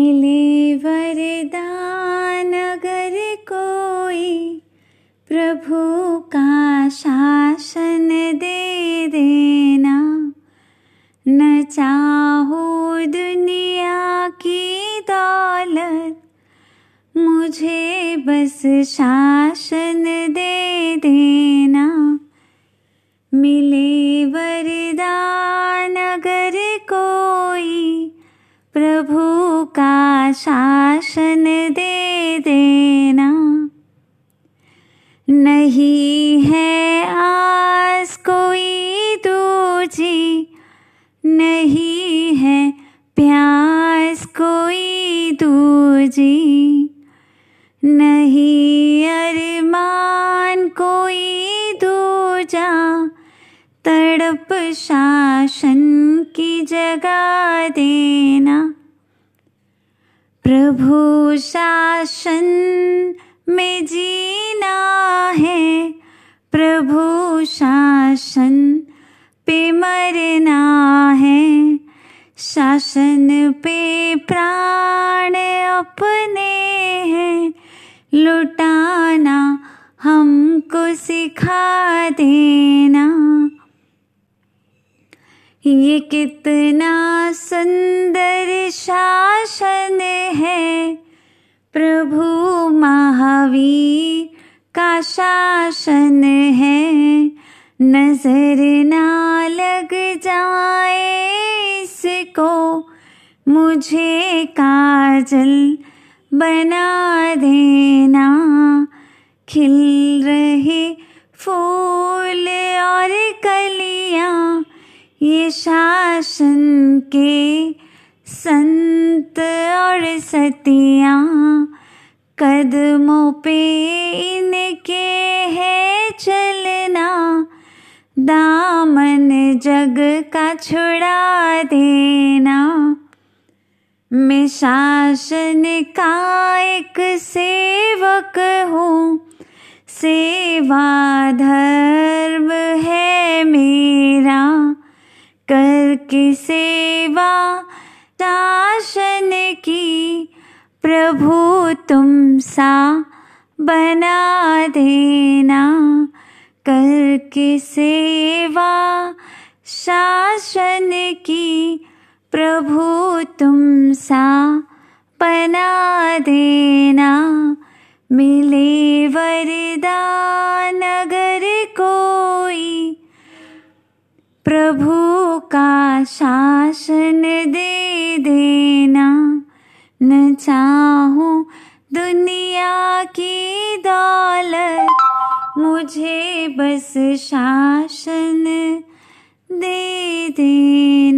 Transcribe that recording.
मिले वरदान अगर कोई प्रभु का शासन दे देना। न चाहो दुनिया की दौलत, मुझे बस शासन दे देना। मिले वरदान अगर कोई प्रभु शासन दे देना। नहीं है आस कोई दूजी। नहीं है प्यास कोई दूजी। नहीं अरमान कोई दूजा। तड़प शासन की जगह देना। प्रभु शासन में जीना है। प्रभु शासन पे मरना है। शासन पे प्राण अपने हैं। लुटाना हमको सिखा देना। ये कितना सुंदर शासन प्रभु महावीर का शासन है। नज़र ना लग जाए इसको, मुझे काजल बना देना। खिल रहे फूल और कलियाँ, ये शासन के संत और सतिया, कदमों पे इनके है चलना। दामन जग का छुड़ा देना। मैं शासन का एक सेवक हूँ। सेवा धर्म है मेरा। करके सेवा शासन की प्रभु तुम सा बना देना। करके सेवा शासन की प्रभु तुम सा बना देना। मिले वरदान अगर कोई प्रभु का शासन दे देना। न चाहूँ दुनिया की दौलत मुझे बस शासन दे दे